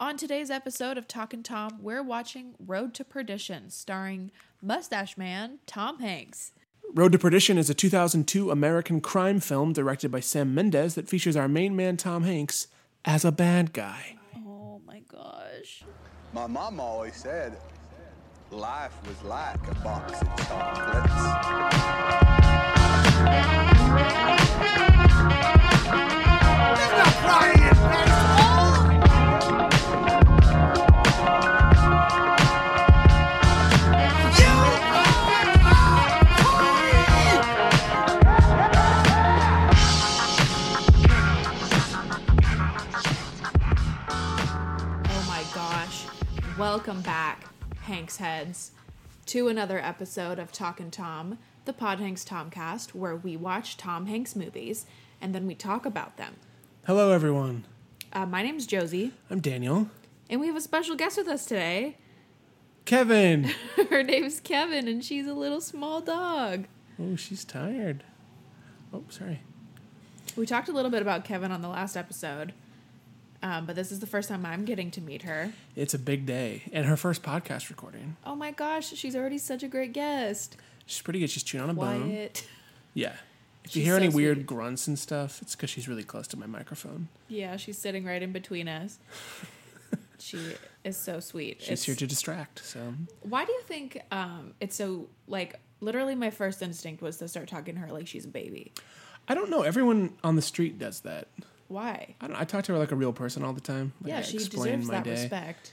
On today's episode of Talkin' Tom, we're watching Road to Perdition, starring Mustache Man Tom Hanks. Road to Perdition is a 2002 American crime film directed by Sam Mendes that features our main man Tom Hanks as a bad guy. Oh my gosh. My mom always said life was like a box of chocolates. Welcome back, Hanks Heads, to another episode of Talkin' Tom, the Pod Hanks Tomcast, where we watch Tom Hanks movies and then we talk about them. Hello, everyone. Uh, my name's Josie, I'm Daniel. and we have a special guest with us today. Kevin. Her name's Kevin, and she's a little small dog. oh, she's tired. Oh, sorry. We talked a little bit about Kevin on the last episode, um, but this is the first time I'm getting to meet her. It's a big day and her first podcast recording. Oh my gosh, she's already such a great guest. She's pretty good. She's chewing on a bone. Quiet. Yeah. If She's you hear any so weird grunts and stuff, it's because she's really close to my microphone. Yeah, she's sitting right in between us. she is so sweet. She's It's- here to distract. So Why do you think um, it's so like? Literally, my first instinct was to start talking to her like she's a baby. I don't know. Everyone on the street does that. Why? I don't. I talk to her like a real person all the time. Like, yeah, I she deserves my that day. respect.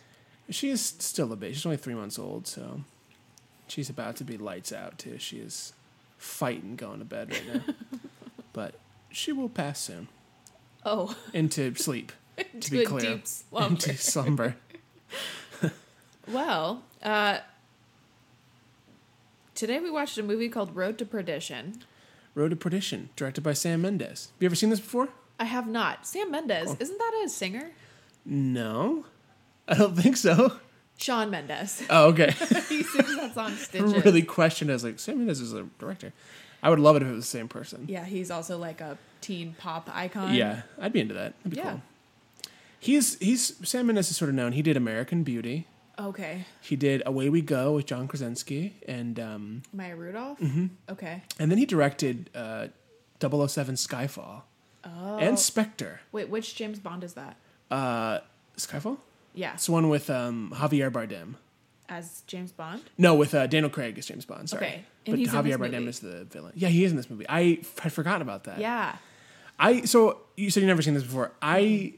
She is still a baby. She's only three months old, so she's about to be lights out too. She is fighting going to bed right now, but she will pass soon Oh, into sleep. to be clear, deep slumber. Into slumber. Well, uh, today we watched a movie called Road to Perdition. Road to Perdition, directed by Sam Mendes. Have you ever seen this before? I have not. Sam Mendes, Oh. isn't that a singer? No, I don't think so. Shawn Mendes. Oh, okay. he sings that song I Stitches. really questioned. I was like, Sam Mendes is a director. I would love it if it was the same person. Yeah, he's also like a teen pop icon. Yeah, I'd be into that. That'd be Yeah. cool. He's he's Sam Mendes is sort of known. He did American Beauty. Okay. He did Away We Go with John Krasinski, and um, Maya Rudolph? Mm-hmm. Okay. and then he directed uh, 007 Skyfall Oh. and Spectre. Wait, which James Bond is that? Uh, Skyfall? Yeah. It's the one with um, Javier Bardem. As James Bond? No, with uh, Daniel Craig as James Bond. Sorry, Okay. And but Javier Bardem movie. is the villain. Yeah, he is in this movie. I had forgotten about that. Yeah. I so you said you've never seen this before. I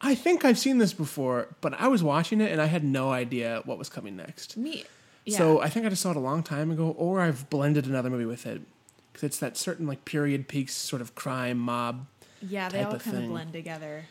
I think I've seen this before, but I was watching it and I had no idea what was coming next. Me. Yeah. So I think I just saw it a long time ago, or I've blended another movie with it because it's that certain like period piece sort of crime mob. yeah, they type all of kind of thing. blend together.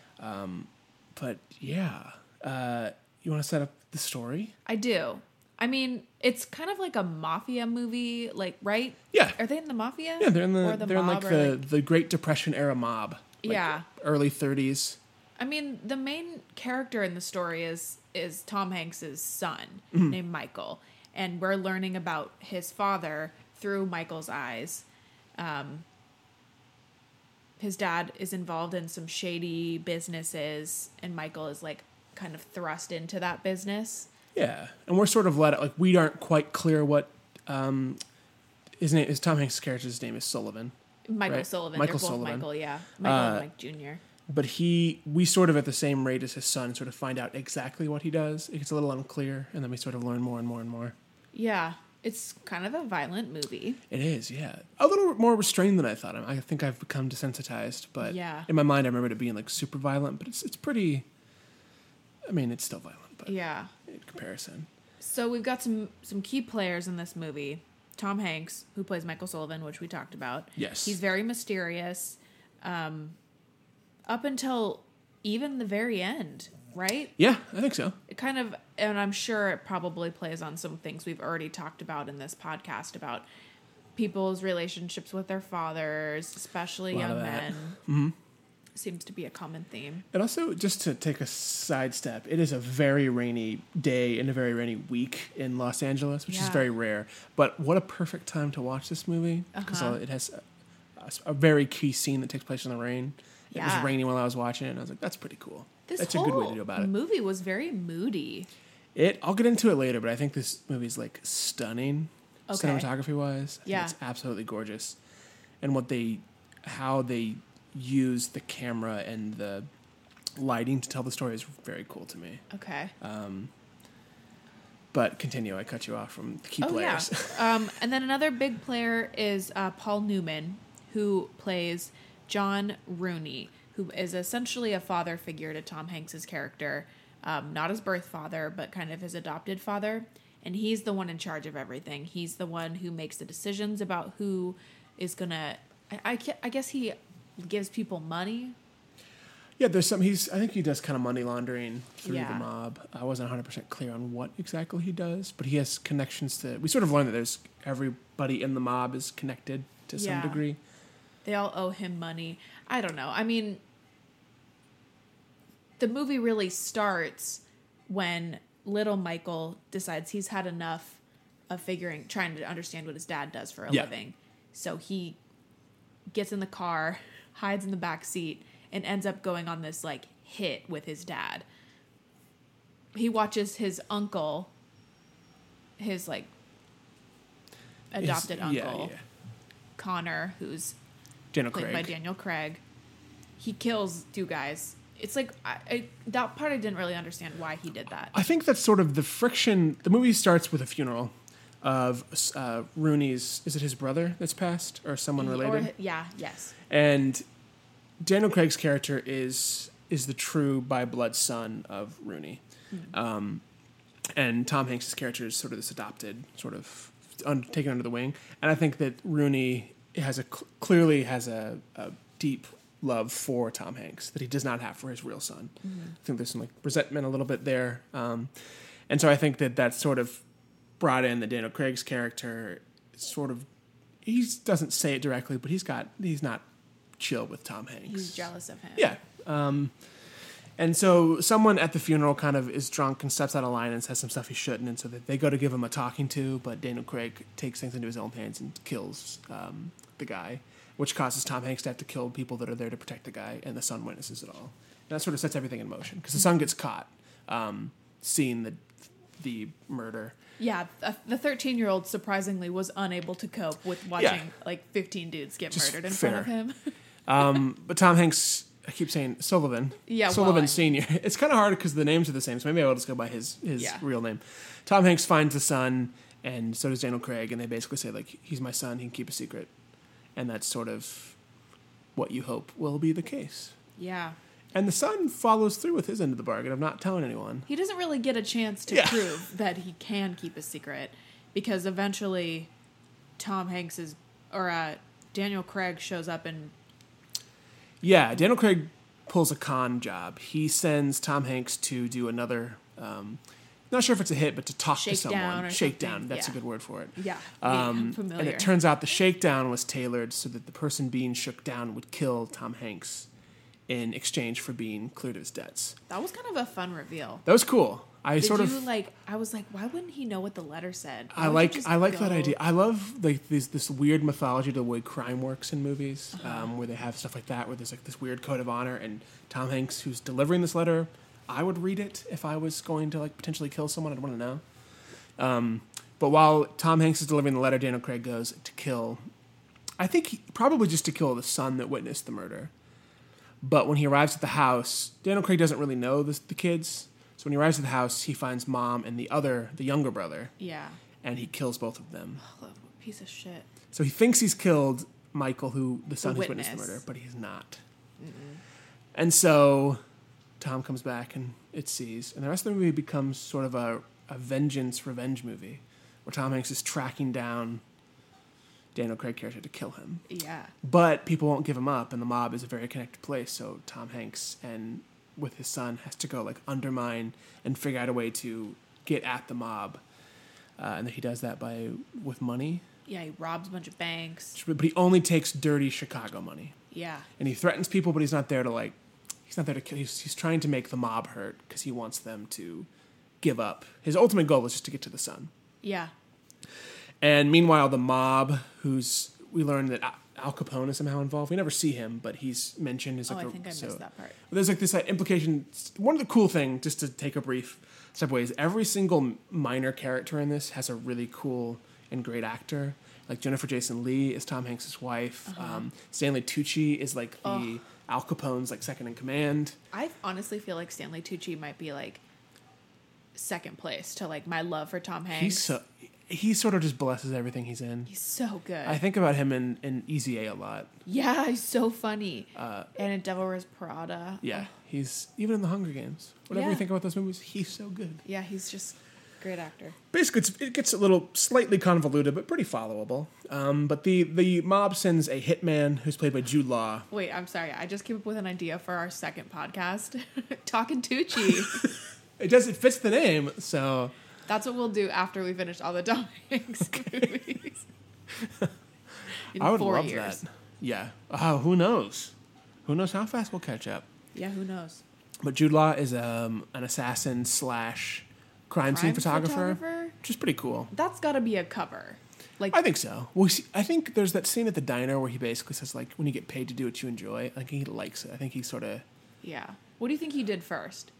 But yeah, uh, you want to set up the story? I do. I mean, it's kind of like a mafia movie, like right? Yeah. Are they in the mafia? Yeah, they're in Or the, they're in like the the Great Depression era mob. like, Yeah. early 30s. I mean, the main character in the story is is Tom Hanks's son Mm-hmm. named Michael, and we're learning about his father through Michael's eyes. Um, his dad is involved in some shady businesses, and Michael is like kind of thrust into that business. Yeah, and we're sort of let like we aren't quite clear what um, his name is. Tom Hanks' character's name is Sullivan, Michael Right. Sullivan. Michael They're both Sullivan. Michael, yeah. Michael Uh, and Mike Jr. but he we sort of at the same rate as his son sort of find out exactly what he does. It gets a little unclear, and then we sort of learn more and more and more. Yeah, it's kind of a violent movie. It is, yeah, a little more restrained than I thought. I think I've become desensitized, but Yeah. in my mind, I remember it being like super violent. But it's it's pretty. I mean, it's still violent, but Yeah. in comparison, So we've got some some key players in this movie. Tom Hanks, who plays Michael Sullivan, which we talked about. Yes. He's very mysterious. Um, up until even the very end, right? yeah, I think so. It kind of, and I'm sure it probably plays on some things we've already talked about in this podcast about people's relationships with their fathers, especially young men. Seems to be a common theme. And also, just to take a sidestep, it is a very rainy day and a very rainy week in Los Angeles, which is very rare. But what a perfect time to watch this movie because Uh-huh. it has a, a- a very key scene that takes place in the rain. It Yeah. was raining while I was watching it, and I was like, "That's pretty cool." This That's a good way to go about it. movie was very moody. It. I'll get into it later, but I think this movie's like stunning, Okay. cinematography wise. Yeah. it's absolutely gorgeous, and what they, how they use the camera and the lighting to tell the story is very cool to me. Okay. Um, But continue. I cut you off from the key oh players. yeah. um, and then another big player is uh, Paul Newman, who plays John Rooney, who is essentially a father figure to Tom Hanks's character, um, not his birth father, but kind of his adopted father. And he's the one in charge of everything. He's the one who makes the decisions about who is gonna. I, I, I guess he gives people money. Yeah, there's some. He's. I think he does kind of money laundering through Yeah. the mob. I wasn't 100 percent clear on what exactly he does, but he has connections to. We sort of learned that there's everybody in the mob is connected to some Yeah. degree. They all owe him money. I don't know. I mean, the movie really starts when little Michael decides he's had enough of figuring, trying to understand what his dad does for a Yeah. living. So he gets in the car, hides in the back seat, and ends up going on this like hit with his dad. He watches his uncle, his like His- adopted uncle, Yeah, yeah. Connor, who's Daniel played Craig. by Daniel Craig. He kills two guys. It's like I, I, that part I didn't really understand why he did that. I think that's sort of the friction. The movie starts with a funeral of uh, Rooney's. Is it his brother that's passed or someone related? Or, yeah, yes. and Daniel Craig's character is is the true by blood son of Rooney, um, and Tom Hanks's character is sort of this adopted, sort of un, taken under the wing. And I think that Rooney has a cl- clearly has a, a deep love for Tom Hanks that he does not have for his real son. I think there's some like resentment a little bit there, um, and so I think that that's sort of brought in the Daniel Craig's character sort of he doesn't say it directly, but he's got he's not chill with Tom Hanks. He's jealous of him. Yeah. Um, and so someone at the funeral kind of is drunk and steps out of line and says some stuff he shouldn't, and so that they go to give him a talking to, but Daniel Craig takes things into his own hands and kills um, the guy, which causes Tom Hanks to have to kill people that are there to protect the guy, and the son witnesses it all. And that sort of sets everything in motion because the son gets caught um, seeing the the murder. Yeah, the 13 year old surprisingly was unable to cope with watching like 15 dudes get Just murdered in front of him. Um, but Tom Hanks, I keep saying Sullivan. Yeah, well, Sullivan I- Senior. It's kind of hard because the names are the same, so maybe I'll just go by his his Yeah. real name. Tom Hanks finds the son, and so does Daniel Craig, and they basically say like he's my son, he can keep a secret, and that's sort of what you hope will be the case. yeah. And the son follows through with his end of the bargain of not telling anyone. He doesn't really get a chance to Yeah. prove that he can keep a secret because eventually Tom Hanks is, or uh, Daniel Craig shows up and Yeah, Daniel Craig pulls a con job. He sends Tom Hanks to do another. Um, not sure if it's a hit, but to talk to Shakedown someone. shakedown. That's yeah. a good word for it. yeah, Um, familiar. and it turns out the shakedown was tailored so that the person being shook down would kill Tom Hanks in exchange for being cleared of his debts. that was kind of a fun reveal. That was cool. I Did sort you of like? I was like, why wouldn't he know what the letter said? Why I like I like that idea. I love like this this weird mythology to the way crime works in movies, Uh-huh. um, where they have stuff like that, where there's like this weird code of honor. And Tom Hanks, who's delivering this letter, I would read it if I was going to like potentially kill someone. I'd want to know. Um, but while Tom Hanks is delivering the letter, Daniel Craig goes to kill. I think he, probably just to kill the son that witnessed the murder. But when he arrives at the house, Daniel Craig doesn't really know this, the kids. So when he arrives at the house, he finds mom and the other, the younger brother, Yeah, and he kills both of them. Ugh, piece of shit. So he thinks he's killed Michael, who the son who's witnessed the murder, but he's not. And so Tom comes back and it sees, and the rest of the movie becomes sort of a, a vengeance revenge movie, where Tom Hanks is tracking down Daniel Craig character to kill him. Yeah, But people won't give him up, and the mob is a very connected place. So Tom Hanks and with his son has to go like undermine and figure out a way to get at the mob, uh, and that he does that by with money. yeah. He robs a bunch of banks. But he only takes dirty Chicago money, Yeah, and he threatens people, but he's not there to like. He's not there to kill. He's, he's trying to make the mob hurt because he wants them to give up. His ultimate goal is just to get to the son. yeah, And meanwhile, the mob, who's we learn that Al Capone is somehow involved. We never see him, but he's mentioned as Oh, like I a- think I missed so- that part. There's like this uh, implication. One of the cool thing, just to take a brief step away, is every single minor character in this has a really cool and great actor. Like Jennifer Jason Leigh is Tom Hanks' wife. Uh-huh. Um, Stanley Tucci is like the Al Capone's like second in command. I honestly feel like Stanley Tucci might be like second place to like my love for Tom Hanks. He's so he sort of just blesses everything he's in. He's so good. I think about him in, in Easy A a lot. yeah, he's so funny. Uh, and in Devil Wears Prada. Yeah, he's even in the Hunger Games. Whatever you Yeah. think about those movies, he's so good. Yeah, he's just great actor. Basically, it's, it gets a little slightly convoluted, but pretty followable. Um, but the the mob sends a hitman who's played by Jude Law. Wait, I'm sorry. I just came up with an idea for our second podcast. Talking Tucci. It does it fits the name, so That's what we'll do after we finish all the Tom Hanks movies. I would love years. that. Yeah. Oh, who knows? Who knows how fast we'll catch up? Yeah, who knows? But Jude Law is um, an assassin slash crime, scene photographer, photographer? which is pretty cool. That's got to be a cover. Like, I think so. Well, see, I think there's that scene at the diner where he basically says like, when you get paid to do what you enjoy, like he likes it. I think he sort of. yeah. What do you think he did first?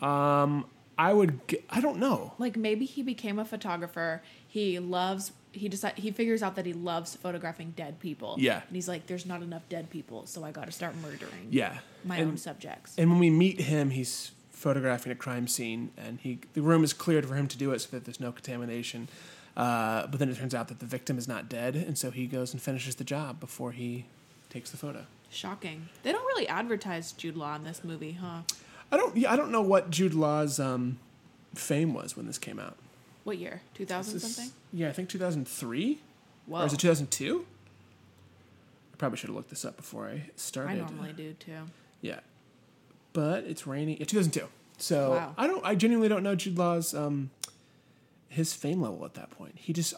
Um, I would. I don't know. Like maybe he became a photographer. He loves. He decide he figures out that he loves photographing dead people. Yeah. And he's like, "There's not enough dead people, so I got to start murdering Yeah. my and, own subjects." And when we meet him, he's photographing a crime scene, and he the room is cleared for him to do it so that there's no contamination. Uh, but then it turns out that the victim is not dead, and so he goes and finishes the job before he takes the photo. Shocking. They don't really advertise Jude Law in this movie, huh? I don't. Yeah, I don't know what Jude Law's um, fame was when this came out. What year? Two thousand something. Yeah, I think 2003. Whoa. Or is it 2002? I probably should have looked this up before I started. I normally do too. Yeah, but it's raining. Yeah, 2002. So Wow. I don't. I genuinely don't know Jude Law's um, his fame level at that point. He just,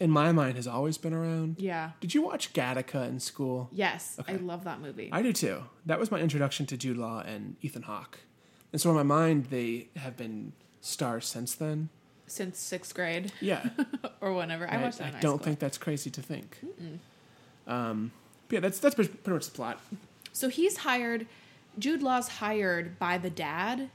in my mind, has always been around. Yeah. Did you watch Gattaca in school? Yes, I love that movie. I do too. That was my introduction to Jude Law and Ethan Hawke. And so in my mind, they have been stars since then. Since sixth grade Yeah, or whenever I I, watched that. I don't school. think that's crazy to think. Um, but yeah, that's that's pretty much the plot. so. He's hired. Jude Law's hired by the dad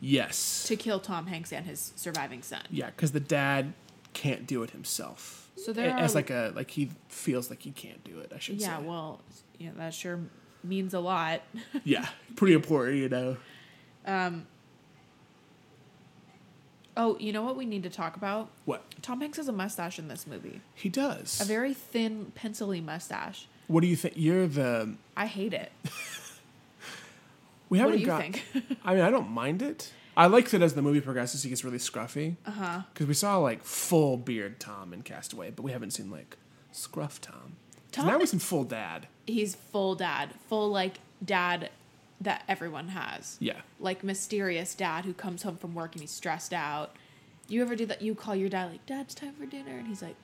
Yes. to kill Tom Hanks and his surviving son. Yeah, because the dad can't do it himself. So there as are- like a like he feels like he can't do it. I should Yeah, say. Yeah. Well, yeah, that sure means a lot. yeah, pretty important, you know. Um. Oh, you know what we need to talk about? What Tom Hanks has a mustache in this movie. he does. A very thin, pencily mustache. what do you think? You're the. I hate it. We haven't do you got. think? I mean, I don't mind it. I like that as the movie progresses, he gets really scruffy. Uh Uh-huh. Because we saw like full beard Tom in Castaway, but we haven't seen like scruff Tom. Tom- now he's in full dad. He's full dad, full like dad that everyone has. Yeah. Like mysterious dad who comes home from work and he's stressed out. You ever do that? You call your dad like, "Dad, it's time for dinner," and he's like,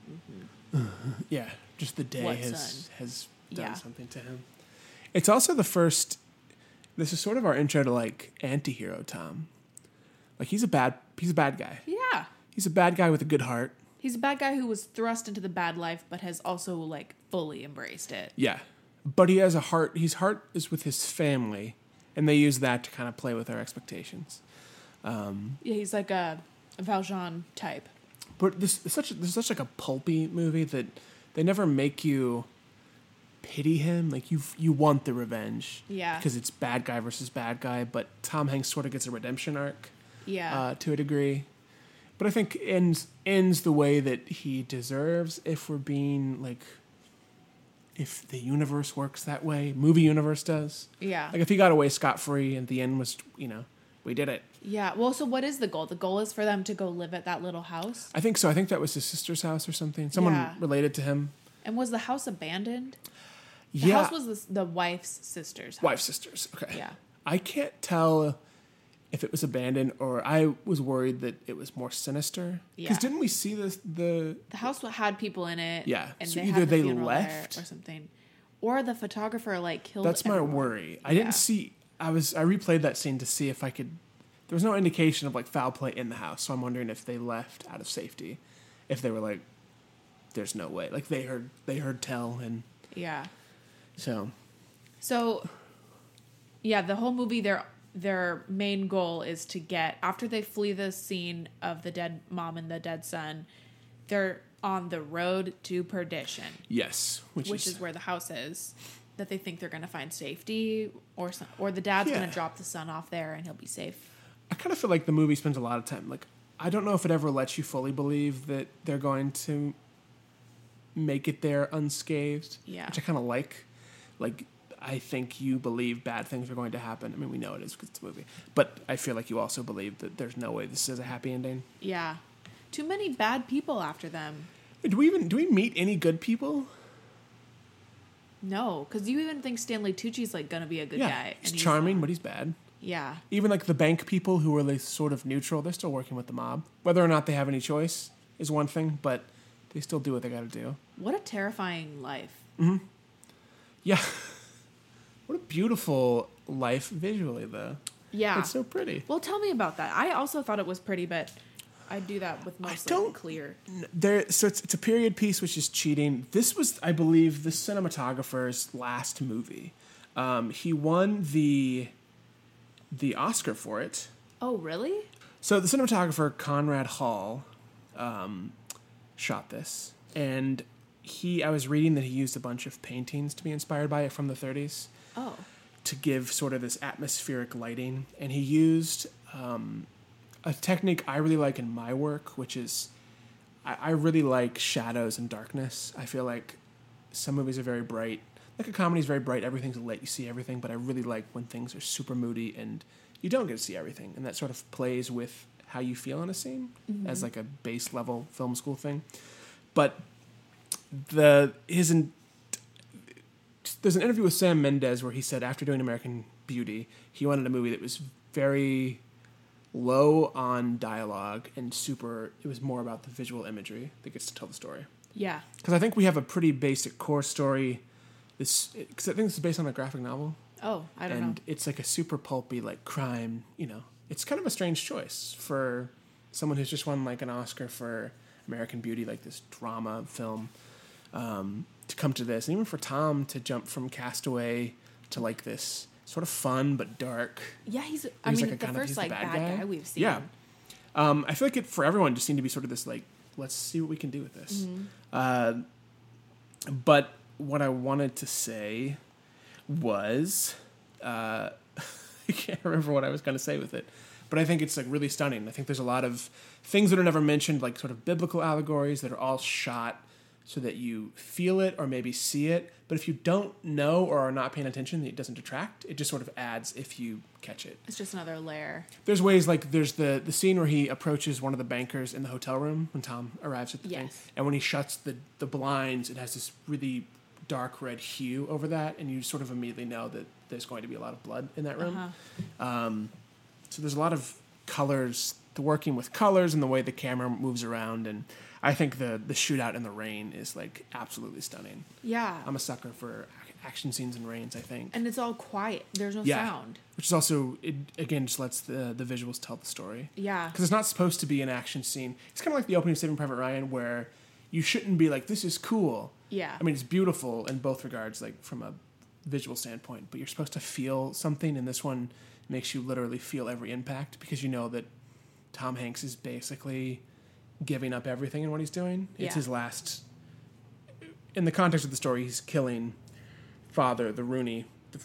"Mm." Yeah, just the day What has son? has done Yeah. something to him. It's also the first. This is sort of our intro to like anti-hero Tom. Like he's a bad he's a bad guy. "Yeah." He's a bad guy with a good heart. He's a bad guy who was thrust into the bad life, but has also like fully embraced it. Yeah, but he has a heart. His heart is with his family, and they use that to kind of play with our expectations. Um, yeah, he's like a, a Valjean type. But this is such is such like a pulpy movie that they never make you pity him. Like you you want the revenge. Yeah. Because it's bad guy versus bad guy, but Tom Hanks sort of gets a redemption arc Yeah. uh, to a degree. But I think ends ends the way that he deserves if we're being like if the universe works that way, movie universe does. yeah. Like if he got away scot free and the end was, you know, we did it. yeah. Well, so what is the goal? The goal is for them to go live at that little house. I think so. I think that was his sister's house or something. Someone Yeah. related to him. And was the house abandoned? The yeah, house was the, the wife's sister's house. wife sisters. Okay. Yeah. I can't tell if it was abandoned or I was worried that it was more sinister. Yeah. Because didn't we see the the The house had people in it. Yeah, And so they either had the they left- or something, or the photographer like killed. That's my worry. I Yeah. didn't see. I was. I replayed that scene to see if I could. There was no indication of like foul play in the house, so I'm wondering if they left out of safety. If they were like, there's no way. Like they heard they heard tell, and Yeah. So So, yeah, the whole movie, their their main goal is to get after they flee the scene of the dead mom and the dead son, they're on the road to perdition, yes, which, which is, is where the house is. That they think they're going to find safety, or some, or the dad's Yeah. going to drop the son off there and he'll be safe. I kind of feel like the movie spends a lot of time. Like I don't know if it ever lets you fully believe that they're going to make it there unscathed. Yeah. which I kind of like. Like I think you believe bad things are going to happen. I mean, we know it is because it's a movie, but I feel like you also believe that there's no way this is a happy ending. Yeah, too many bad people after them. Do we even do we meet any good people? No, because you even think Stanley Tucci's like gonna be a good yeah, guy. he's charming, not. but he's bad. yeah, Even like the bank people who are like sort of neutral, they're still working with the mob. Whether or not they have any choice is one thing, but they still do what they got to do. what a terrifying life. Mm-hmm. Yeah. what a beautiful life visually, though. Yeah, It's so pretty. Well, tell me about that. I also thought it was pretty, but I do that with mostly don't- clear. There, so it's, it's a period piece, which is cheating. This was, I believe, the cinematographer's last movie. Um, he won the the Oscar for it. Oh, really? So the cinematographer Conrad Hall um, shot this, and he. I was reading that he used a bunch of paintings to be inspired by it from the 30s. Oh, to give sort of this atmospheric lighting. And he used um, a technique I really like in my work, which is I, I really like shadows and darkness. I feel like some movies are very bright. Like a comedy is very bright, everything's lit, you see everything, but I really like when things are super moody and you don't get to see everything. And that sort of plays with how you feel in a scene as like a base level film school thing. But the his in, there's an interview with Sam Mendes where he said after doing American Beauty, he wanted a movie that was very low on dialogue and super. It was more about the visual imagery that gets to tell the story. yeah. Because I think we have a pretty basic core story. This because I think this is based on a graphic novel, Oh, I don't and know. it's like a super pulpy like crime. You know, it's kind of a strange choice for someone who's just won like an Oscar for American Beauty, like this drama film, um, to come to this, and even for Tom to jump from Castaway to like this sort of fun but dark. Yeah, he's. I He's mean, like a the kind of- first the like bad bad, guy. guy. we've seen. Yeah. Um, I feel like it for everyone just seemed to be sort of this like, let's see what we can do with this. Uh, but what I wanted to say was, uh, I can't remember what I was going to say with it, but I think it's like really stunning. I think there's a lot of things that are never mentioned, like sort of biblical allegories that are all shot so that you feel it or maybe see it. But if you don't know or are not paying attention, it doesn't detract. It just sort of adds if you catch it It's just another layer. there's ways like there's the the scene where he approaches one of the bankers in the hotel room when Tom arrives at the thing, and when he shuts the the blinds, it has this really dark red hue over that, and you sort of immediately know that there's going to be a lot of blood in that room. Uh-huh. So there's a lot of colors, the working with colors and the way the camera moves around, and I think the the shootout in the rain is like absolutely stunning. Yeah. I'm a sucker for action scenes in rains. I think and it's all quiet. There's no Yeah. sound. which is also it again just lets the the visuals tell the story. Yeah. because it's not supposed to be an action scene. It's kind of like the opening of Saving Private Ryan, where you shouldn't be like, "This is cool." Yeah. I mean, it's beautiful in both regards, like from a visual standpoint, but you're supposed to feel something, and this one makes you literally feel every impact because you know that Tom Hanks is basically giving up everything in what he's doing. It's Yeah. his last. In the context of the story, he's killing father, the Rooney, the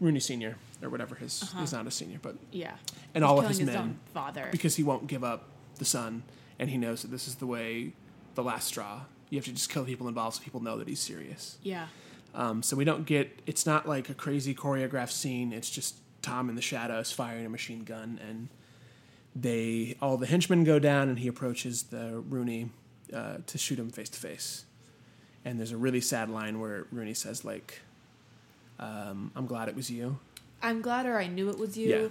Rooney Senior, or whatever his. He's not a senior, but Yeah. and He's all of his his men father. because he won't give up the son, and he knows that this is the way, the last straw. You have to just kill people involved so people know that he's serious. yeah. Um, so we don't get. It's not like a crazy choreographed scene. It's just Tom in the shadows firing a machine gun, and they all the henchmen go down, and he approaches the Rooney uh, to shoot him face to face. And there's a really sad line where Rooney says like, um, "I'm glad it was you." I'm glad or I knew it was you. Yeah.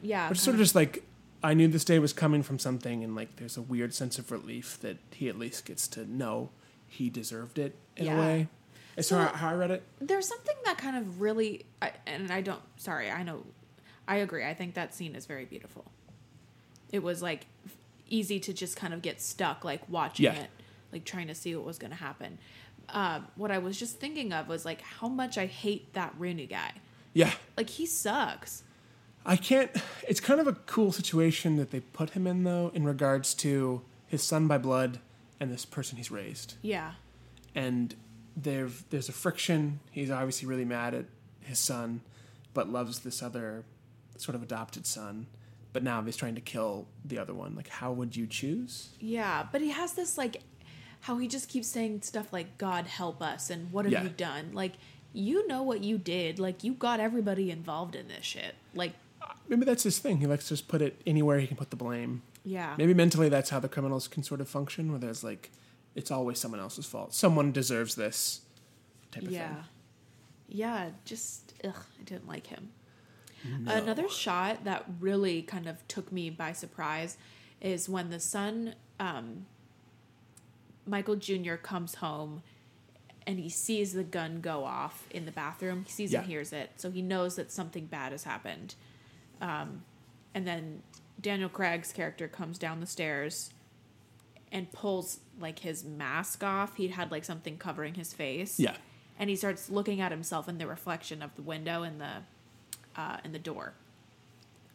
Yeah. Which sort of just like I knew this day was coming from something, and like there's a weird sense of relief that he at least gets to know he deserved it in Yeah. a way. It's So- how, how I read it. There's something that kind of really, I, and I don't. Sorry, I know. I agree. I think that scene is very beautiful. It was like easy to just kind of get stuck, like watching Yeah. it. like trying to see what was going to happen. Uh, what I was just thinking of was like how much I hate that Rooney guy. Yeah. Like he sucks. I can't. It's kind of a cool situation that they put him in, though, in regards to his son by blood and this person he's raised. Yeah. And there, there's a friction. He's obviously really mad at his son, but loves this other sort of adopted son. But now he's trying to kill the other one. Like, how would you choose? Yeah, but he has this like how he just keeps saying stuff like God help us and what have Yeah. you done? Like you know what you did. Like you got everybody involved in this shit. Like uh, Maybe that's his thing. He likes to just put it anywhere he can put the blame. yeah. Maybe mentally that's how the criminals can sort of function, where there's like, it's always someone else's fault. Someone deserves this type of Yeah. thing. Yeah, just ugh, I didn't like him. Another shot that really kind of took me by surprise is when the son um Michael Jr. comes home and he sees the gun go off in the bathroom. He sees Yeah. and hears it, so he knows that something bad has happened. Um, and then Daniel Craig's character comes down the stairs and pulls like his mask off. He had like something covering his face. Yeah. And he starts looking at himself in the reflection of the window in the uh, in the door.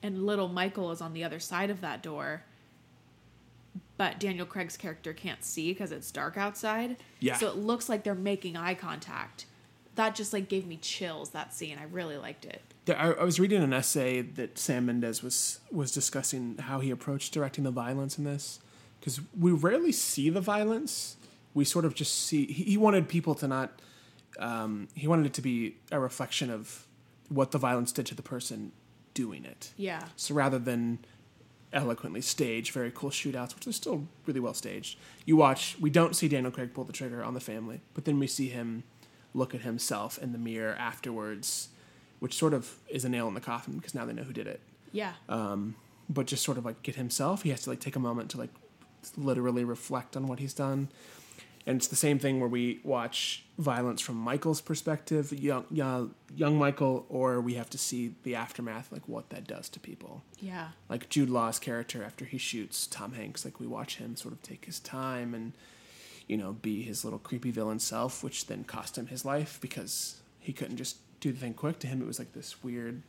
And little Michael is on the other side of that door. But Daniel Craig's character can't see because it's dark outside. Yeah. So it looks like they're making eye contact. That just like gave me chills. That scene, I really liked it. There, I, I was reading an essay that Sam Mendes was was discussing how he approached directing the violence in this, because we rarely see the violence. We sort of just see. He, he wanted people to not. Um, he wanted it to be a reflection of what the violence did to the person doing it. Yeah. So rather than eloquently stage very cool shootouts, which are still really well staged, you watch. We don't see Daniel Craig pull the trigger on the family, but then we see him look at himself in the mirror afterwards, which sort of is a nail in the coffin because now they know who did it. Yeah. Um, but just sort of like get himself, he has to like take a moment to like literally reflect on what he's done. And it's the same thing where we watch violence from Michael's perspective, young, young, young Michael, or we have to see the aftermath, like what that does to people yeah. like Jude Law's character after he shoots Tom Hanks, like we watch him sort of take his time and you know be his little creepy villain self, which then cost him his life because he couldn't just do the thing quick. To him, it was like this weird,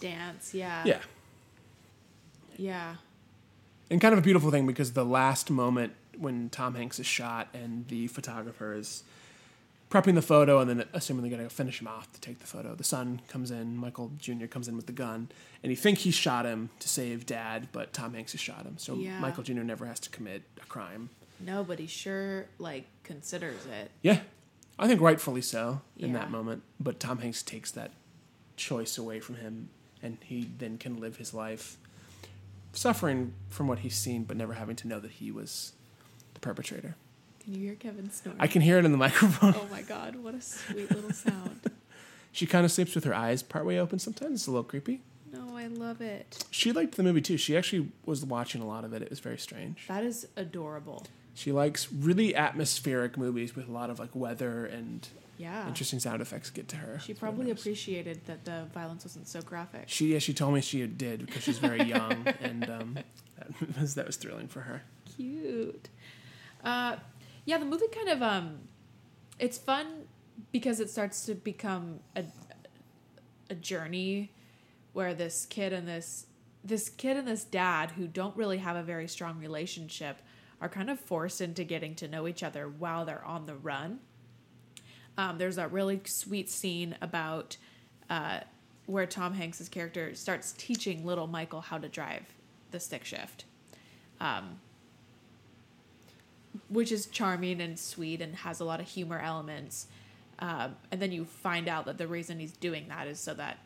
Dance. Yeah. yeah, Yeah. and kind of a beautiful thing because the last moment when Tom Hanks is shot and the photographer is prepping the photo and then assuming they're going to finish him off to take the photo. The son comes in, Michael Jr. comes in with the gun, and you think he shot him to save dad, but Tom Hanks has shot him. So Yeah. Michael Jr. never has to commit a crime. Nobody sure like considers it. Yeah, I think rightfully so in that moment. But Tom Hanks takes that choice away from him, and he then can live his life suffering from what he's seen, but never having to know that he was perpetrator. Can you hear Kevin snoring? I can hear it in the microphone. Oh my god, what a sweet little sound. She kind of sleeps with her eyes partway open sometimes. It's a little creepy. No, I love it. She liked the movie too. She actually was watching a lot of it. It was very strange. That is adorable. She likes really atmospheric movies with a lot of like weather and Yeah. interesting sound effects get to her. She probably appreciated that the violence wasn't so graphic. She yeah, she told me she did because she's very young and um, that was that was thrilling for her. Cute. Uh, yeah, the movie kind of um, it's fun because it starts to become a a journey where this kid and this this kid and this dad who don't really have a very strong relationship are kind of forced into getting to know each other while they're on the run. Um, there's a really sweet scene about uh, where Tom Hanks's character starts teaching little Michael how to drive the stick shift, um, which is charming and sweet and has a lot of humor elements. Um, and then you find out that the reason he's doing that is so that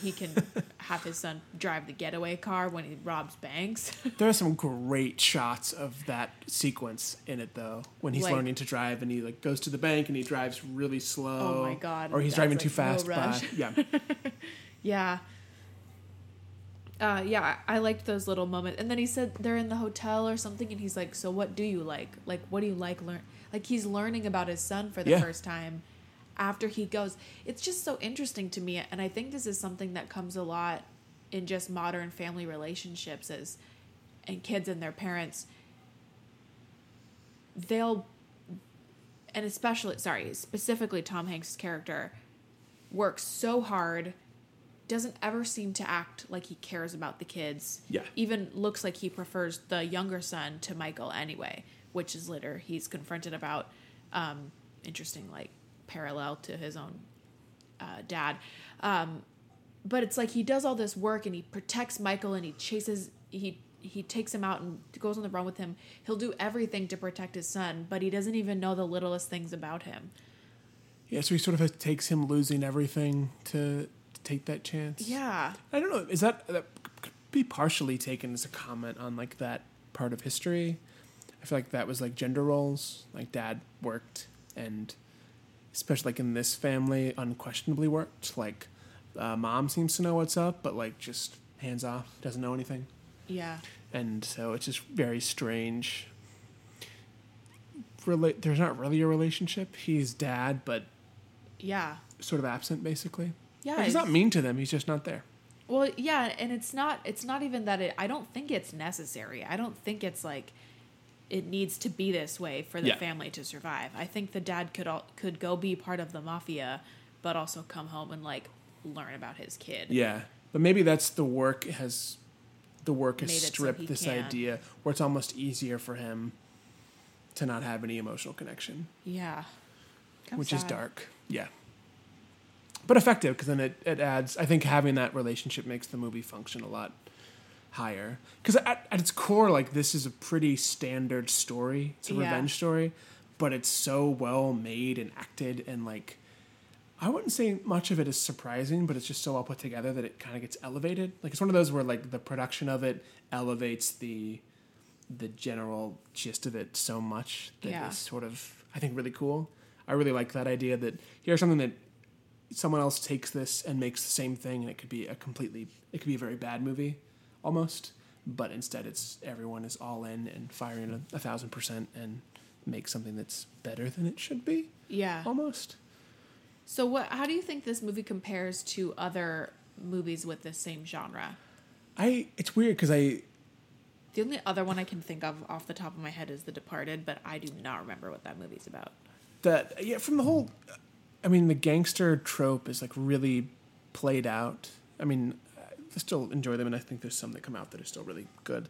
he can have his son drive the getaway car when he robs banks. There are some great shots of that sequence in it though. When he's Like- learning to drive and he like goes to the bank and he drives really slow. Oh my God, Or he's driving like, too no fast by. Yeah. Yeah. Uh, yeah, I liked those little moments. And then he said they're in the hotel or something, and he's like, "So what do you like? Like, what do you like? Learn like he's learning about his son for the Yeah. first time after he goes. It's just so interesting to me, and I think this is something that comes a lot in just modern family relationships, is and kids and their parents. They'll and especially sorry, specifically Tom Hanks' character works so hard doesn't ever seem to act like he cares about the kids. Yeah. Even looks like he prefers the younger son to Michael anyway, which is later he's confronted about. Um, interesting, like parallel to his own uh, dad. Um, but it's like he does all this work and he protects Michael and he chases he he takes him out and goes on the run with him. He'll do everything to protect his son, but he doesn't even know the littlest things about him. Yeah, so he sort of takes him losing everything to, to take that chance. Yeah. I don't know. Is that that could be partially taken as a comment on like that part of history? I feel like that was like gender roles. Like dad worked, and especially like in this family, unquestionably worked. Like uh, mom seems to know what's up, but like just hands off, doesn't know anything, Yeah. and so it's just very strange. Rela- there's not really a relationship. He's dad, but Yeah. sort of absent, basically. Yeah. Like, he's not mean to them. He's just not there. Well, yeah, and it's not it's not even that it I don't think it's necessary. I don't think it's like it needs to be this way for the Yeah. family to survive. I think the dad could all, could go be part of the mafia but also come home and like learn about his kid. Yeah, but maybe that's the work has the work has it so stripped this can. idea where it's almost easier for him to not have any emotional connection, Yeah. Kinda which is dark. Yeah, but effective because then it, it adds. I think having that relationship makes the movie function a lot higher because at, at its core, like this is a pretty standard story. It's a Yeah. revenge story, but it's so well made and acted and like. I wouldn't say much of it is surprising, but it's just so well put together that it kind of gets elevated. Like it's one of those where like the production of it elevates the the general gist of it so much that Yeah. it's sort of I think really cool. I really like that idea that here's something that someone else takes this and makes the same thing and it could be a completely it could be a very bad movie almost but instead it's everyone is all in and firing a, a thousand percent and make something that's better than it should be Yeah. almost So what how do you think this movie compares to other movies with the same genre? I it's weird because I The only other one I can think of off the top of my head is The Departed, but I do not remember what that movie's about. that yeah from the whole I mean the gangster trope is like really played out. I mean I still enjoy them and I think there's some that come out that are still really good.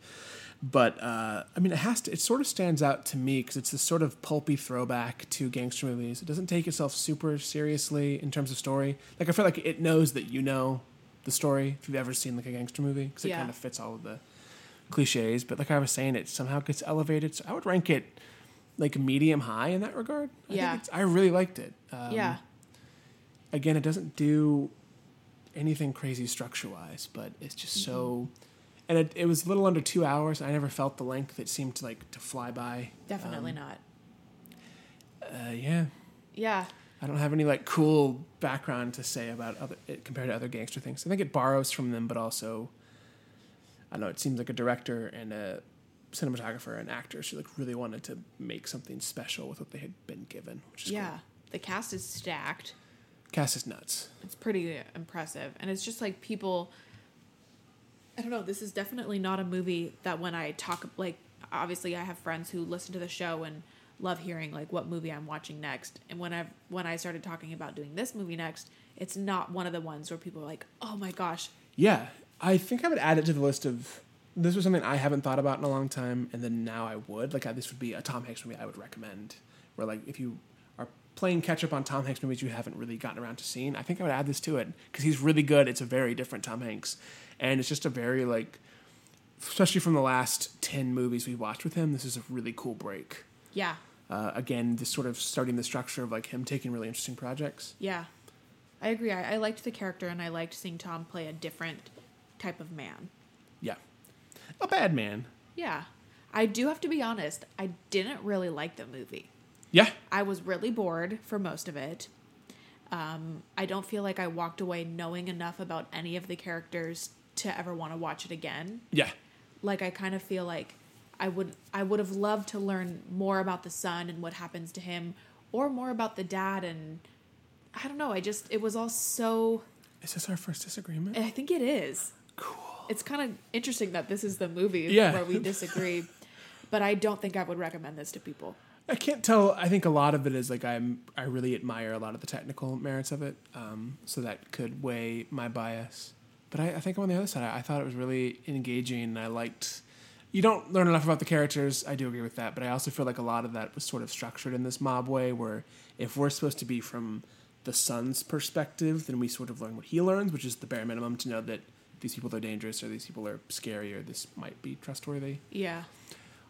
But uh, I mean it has to it sort of stands out to me because it's this sort of pulpy throwback to gangster movies. It doesn't take itself super seriously in terms of story. Like I feel like it knows that you know the story if you've ever seen like a gangster movie because it Yeah. kind of fits all of the cliches. But like I was saying, it somehow gets elevated. So I would rank it like medium high in that regard. I think Yeah. I really liked it. Um, yeah. Again, it doesn't do anything crazy structure wise, but it's just so. And it, it was a little under two hours. I never felt the length. It seemed to like to fly by. Definitely Um, not. Uh, yeah, Yeah. I don't have any like cool background to say about other it compared to other gangster things. I think it borrows from them, but also, I don't know. It seems like a director and a cinematographer and actor. She like really wanted to make something special with what they had been given, which is Yeah. cool. The cast is stacked. Cast is nuts. It's pretty impressive. And it's just like people I don't know, this is definitely not a movie that when I talk like obviously I have friends who listen to the show and love hearing like what movie I'm watching next. And when I when I started talking about doing this movie next, it's not one of the ones where people are like, "Oh my gosh, Yeah, I think I would add it to the list of. This was something I haven't thought about in a long time, and then now I would. Like, I- this would be a Tom Hanks movie I would recommend. Where, like, if you are playing catch up on Tom Hanks movies you haven't really gotten around to seeing, I think I would add this to it because he's really good. It's a very different Tom Hanks, and it's just a very like, especially from the last ten movies we watched with him, this is a really cool break. yeah. Uh, again, this sort of starting the structure of like him taking really interesting projects. Yeah. I agree. I, I liked the character and I liked seeing Tom play a different type of man. Yeah, a bad man. Yeah. I do have to be honest, I didn't really like the movie. Yeah, I was really bored for most of it. Um, I don't feel like I walked away knowing enough about any of the characters to ever want to watch it again. yeah. Like I kind of feel like I would I would have loved to learn more about the son and what happens to him or more about the dad and I don't know, I just it was all so Is this our first disagreement? I think it is. It's kind of interesting that this is the movie Yeah. where we disagree, but I don't think I would recommend this to people. I can't tell. I think a lot of it is like I'm. I really admire a lot of the technical merits of it. Um, so that could weigh my bias. But I, I think on the other side, I, I thought it was really engaging. and I liked. You don't learn enough about the characters. I do agree with that. But I also feel like a lot of that was sort of structured in this mob way, where if we're supposed to be from the son's perspective, then we sort of learn what he learns, which is the bare minimum to know that these people are dangerous or these people are scary or this might be trustworthy. Yeah.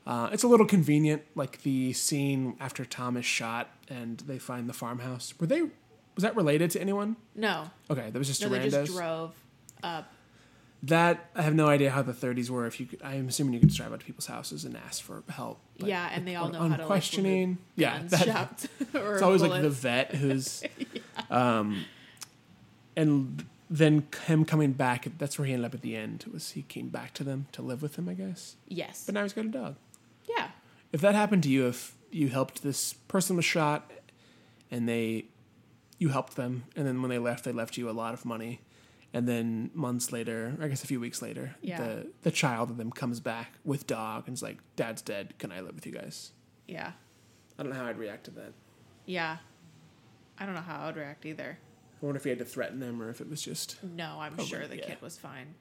Uh, it's a little convenient, like the scene after Tom is shot and they find the farmhouse. Were they? Was that related to anyone? No. Okay, that was just No, they just drove up. That I have no idea how the 30s were. If you, could, I'm assuming you could just drive out to people's houses and ask for help. yeah, and they all know how to questioning. Like, yeah, that- shopped it's always like the vet who's, um, and then him coming back. That's where he ended up at the end. Was he came back to them to live with them? I guess. Yes. But now he's got a dog. yeah. If that happened to you, if you helped this person was shot, and they, you helped them, and then when they left, they left you a lot of money, and then months later, I guess a few weeks later, Yeah. the the child of them comes back with dog and is like, "Dad's dead. Can I live with you guys?" Yeah. I don't know how I'd react to that. Yeah. I don't know how I would react either. I wonder if he had to threaten them or if it was just. No, I'm sure the yeah. kid was fine.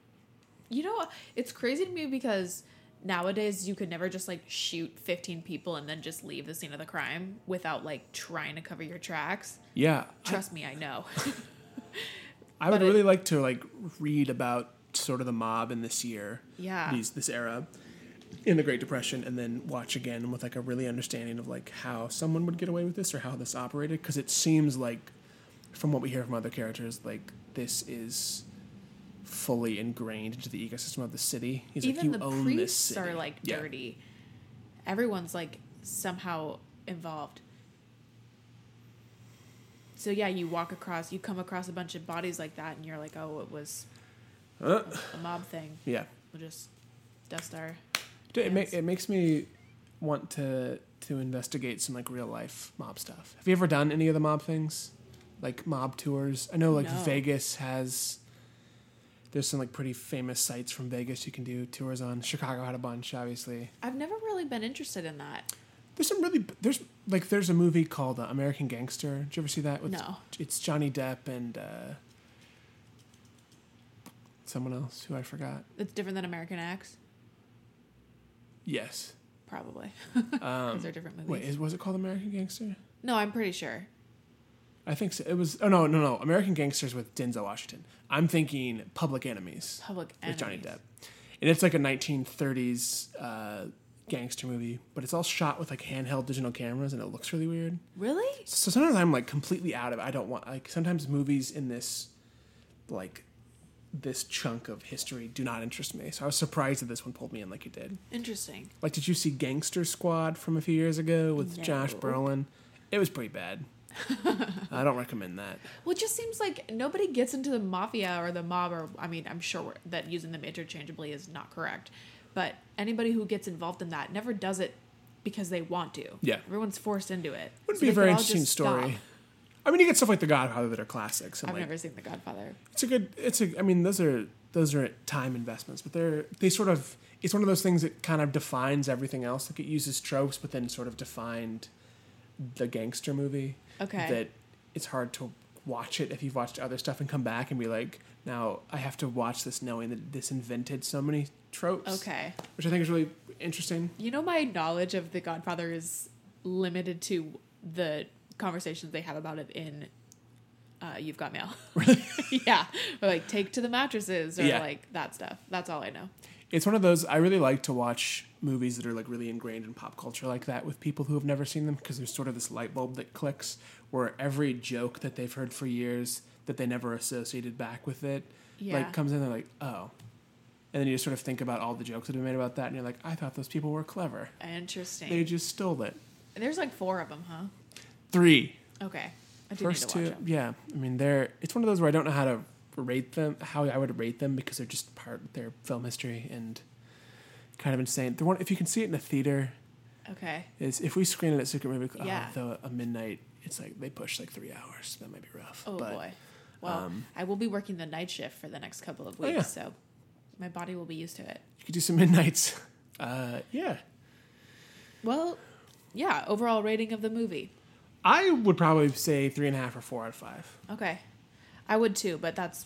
You know, it's crazy to me because nowadays you could never just like shoot 15 people and then just leave the scene of the crime without like trying to cover your tracks. Yeah, I, Trust me, I know. I would but it- really like to like read about sort of the mob in this year. Yeah. These this era in the Great Depression, and then watch again with like a really understanding of like how someone would get away with this or how this operated, because it seems like from what we hear from other characters, like this is fully ingrained into the ecosystem of the city. He's like, Even you the own this priests city. are like Yeah. dirty. Everyone's like somehow involved. So yeah, you walk across, you come across a bunch of bodies like that, and you're like, oh, it was Uh, a mob thing. yeah. We'll just dust our. Dude, It, ma- it makes me want to to investigate some like real life mob stuff. Have you ever done any of the mob things, like mob tours? I know like No. Vegas has. There's some like pretty famous sites from Vegas you can do tours on. Chicago had a bunch, obviously. I've never really been interested in that. There's some really there's like there's a movie called uh, American Gangster. Did you ever see that? With, No. It's Johnny Depp and uh, someone else who I forgot. It's different than American Axe, Yes. probably. Um, Those are different movies. wait, is, was it called American Gangster? no, I'm pretty sure. I think so. It was. Oh no, no, no. American Gangsters with Denzel Washington. I'm thinking Public Enemies Public with Johnny Depp, and it's like a 1930s uh, gangster movie, but it's all shot with like handheld digital cameras, and it looks really weird. Really? So sometimes I'm like completely out of it. I don't want like sometimes movies in this like this chunk of history do not interest me. So I was surprised that this one pulled me in like it did. Interesting. Like, did you see Gangster Squad from a few years ago with Josh Brolin? It was pretty bad. I don't recommend that. Well, it just seems like nobody gets into the mafia or the mob, or I mean, I'm sure that using them interchangeably is not correct, but anybody who gets involved in that never does it because they want to. Yeah. everyone's forced into it. Wouldn't So be a very interesting story. stop. I mean, you get stuff like The Godfather that are classics. And I've like, never seen The Godfather. It's a good. It's a. I mean, those are those are time investments, but they're they sort of. It's one of those things that kind of defines everything else. Like it uses tropes, but then sort of defined the gangster movie. Okay. That it's hard to watch it if you've watched other stuff and come back and be like, now I have to watch this knowing that this invented so many tropes. Okay. Which I think is really interesting. You know, my knowledge of The Godfather is limited to the conversations they have about it in uh, You've Got Mail. yeah. Or like take to the mattresses or Yeah. like that stuff. That's all I know. It's one of those I really like to watch movies that are like really ingrained in pop culture like that with people who have never seen them because there's sort of this light bulb that clicks where every joke that they've heard for years that they never associated back with it Yeah. like comes in they're like oh and then you just sort of think about all the jokes that have been made about that and you're like I thought those people were clever Interesting. they just stole it There's like four of them, huh? three Okay. I do first two yeah I mean they're it's one of those where I don't know how to rate them how I would rate them because they're just part of their film history and kind of insane the one if you can see it in a theater Okay. is if we screen it at Secret Movie Club, Yeah. a midnight, it's like they push like three hours. That might be rough. Oh but boy. Well, um, I will be working the night shift for the next couple of Oh, weeks, yeah. so my body will be used to it. You could do some midnights. Uh, yeah. Well, yeah, overall rating of the movie. I would probably say three and a half or four out of five. Okay, I would too, but that's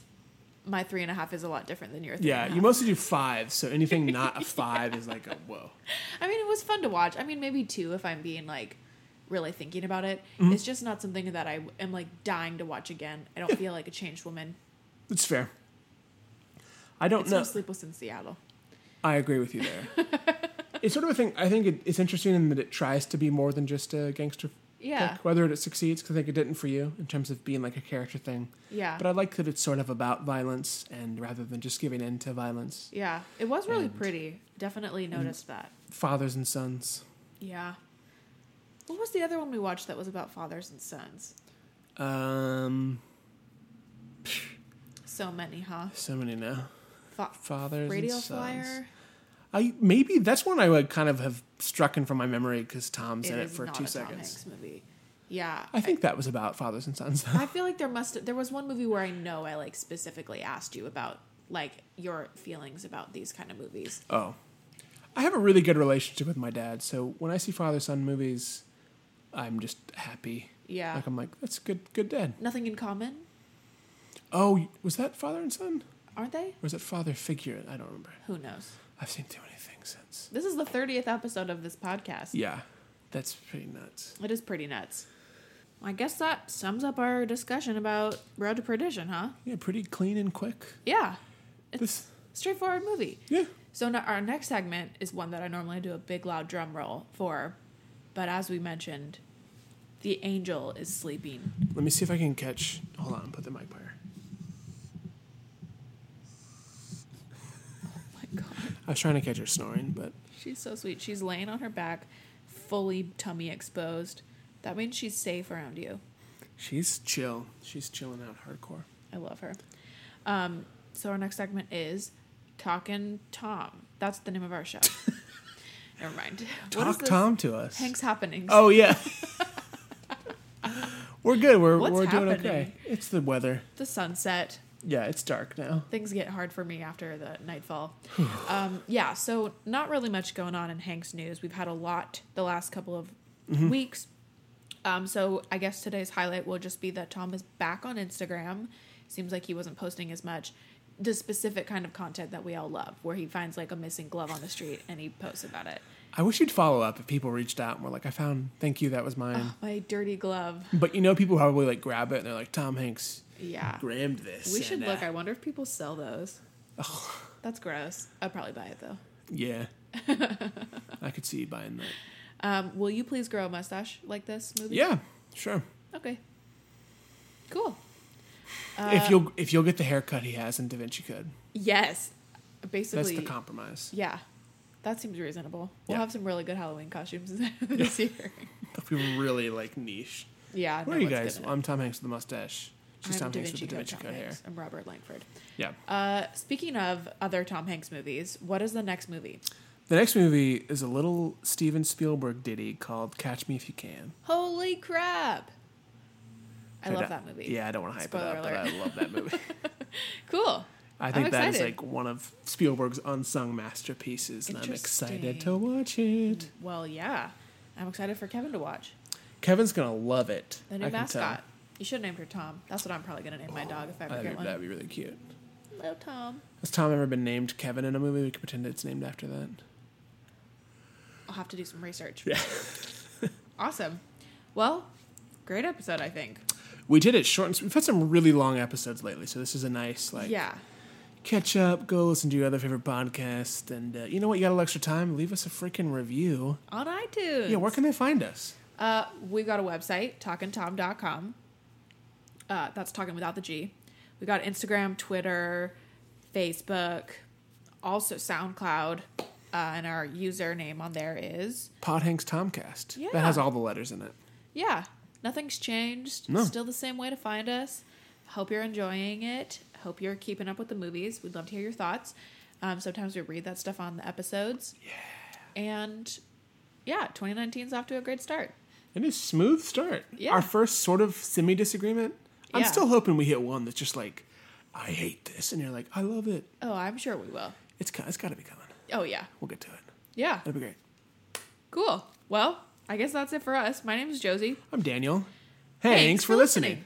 my three and a half is a lot different than your three. Yeah, and a you mostly do five, so anything not a five is like a whoa. I mean, it was fun to watch. I mean, maybe two if I'm being like really thinking about it. Mm-hmm. It's just not something that I am like dying to watch again. I don't feel like a changed woman. It's fair. I don't It's know. no Sleepless in Seattle. I agree with you there. it's sort of a thing. I think it, it's interesting in that it tries to be more than just a gangster. Yeah. whether it succeeds, because I think it didn't for you in terms of being like a character thing. Yeah. But I like that it's sort of about violence, and rather than just giving in to violence, Yeah. It was really And- pretty. Definitely noticed that. fathers and sons. Yeah. What was the other one we watched that was about fathers and sons? Um, So many, huh? so many now. Fa- Fathers Radio and sons. Flyer. I maybe that's one I would kind of have struck in from my memory because Tom's in it for not two a Tom seconds. Hanks movie. Yeah. I think that was about fathers and sons. I feel like there must there was one movie where I know I like specifically asked you about like your feelings about these kind of movies. Oh. I have a really good relationship with my dad, so when I see father son movies, I'm just happy. Yeah. Like I'm like, that's good good dad. Nothing in common, Oh, was that father and son? aren't they? Or was it father figure? I don't remember. Who knows? I've seen too many things since. This is the 30th episode of this podcast. Yeah. That's pretty nuts. It is pretty nuts. I guess that sums up our discussion about Road to Perdition, huh? Yeah, pretty clean and quick. Yeah. It's This straightforward movie. yeah. So our next segment is one that I normally do a big loud drum roll for, but as we mentioned, the angel is sleeping. Let me see if I can catch hold on, put the mic by her. Oh my god. I was trying to catch her snoring, but She's so sweet. She's laying on her back, fully tummy exposed. That means she's safe around you. she's chill. She's chilling out hardcore. I love her. Um, so our next segment is Talkin' Tom. That's the name of our show. Never mind. What is Talk this? Tom to us. Hanks happenings. Oh yeah. we're good. We're What's we're doing happening? okay. It's the weather. The sunset. Yeah, it's dark now. Things get hard for me after the nightfall. um, yeah, so not really much going on in Hanks news. We've had a lot the last couple of Mm-hmm. weeks. Um, so I guess today's highlight will just be that Tom is back on Instagram. Seems like he wasn't posting as much. The specific kind of content that we all love, where he finds like a missing glove on the street and he posts about it. I wish you'd follow up if people reached out and were like, "I found. Thank you. That was mine." Oh, my dirty glove. But you know, people probably like grab it and they're like, "Tom Hanks Yeah. grammed this." We should and, look. uh, I wonder if people sell those. Oh. That's gross. I'd probably buy it though. yeah. I could see you buying that. Um, will you please grow a mustache like this movie? Yeah, sure. Okay. Cool. Uh, if you'll if you'll get the haircut he has in Da Vinci Code, Yes. Basically That's the compromise. Yeah. That seems reasonable. We'll Yeah. have some really good Halloween costumes this year. If we were really like niche. Yeah. Where no are you guys? I'm Tom Hanks with the mustache. She's I'm Tom Hanks with the Da Vinci Code hair. I'm Robert Langdon. Yeah. Uh, speaking of other Tom Hanks movies, what is the next movie? The next movie is a little Steven Spielberg ditty called "Catch Me If You Can." Holy crap! I love that movie. Yeah, I don't want to hype Spoiler it up, alert. but I love that movie. Cool. I I'm think that is excited. like one of Spielberg's unsung masterpieces, and I'm excited to watch it. Well, yeah. I'm excited for Kevin to watch. Kevin's gonna love it. The new I mascot. You should have named her Tom. That's what I'm probably going to name my dog if I ever That'd get be, that'd be really cute. Little Tom. Has Tom ever been named Kevin in a movie? We could pretend it's named after that. I'll have to do some research. Yeah. Awesome. Well, great episode, I think. We did it short and sweet. We've had some really long episodes lately, so this is a nice like yeah. catch up, go listen to your other favorite podcast, and uh, you know what? You got a little extra time? Leave us a freaking review. On iTunes. Yeah, where can they find us? Uh, we've got a website, talkintom.com. Uh, that's talking without the G. We got Instagram, Twitter, Facebook, also SoundCloud, uh, and our username on there is Pod Hanks Tomcast. Yeah. That has all the letters in it. yeah. Nothing's changed. No. Still the same way to find us. Hope you're enjoying it. Hope you're keeping up with the movies. We'd love to hear your thoughts. Um, sometimes we read that stuff on the episodes. Yeah. And yeah, 2019's off to a great start. It is smooth start. Yeah. Our first sort of semi disagreement. I'm Yeah. still hoping we hit one that's just like, I hate this, and you're like, I love it. Oh, I'm sure we will. It's co- it's got to be coming. Oh yeah, We'll get to it. yeah. That'd be great. Cool. Well, I guess that's it for us. My name is Josie. I'm Daniel. Hey Thanks, for listening.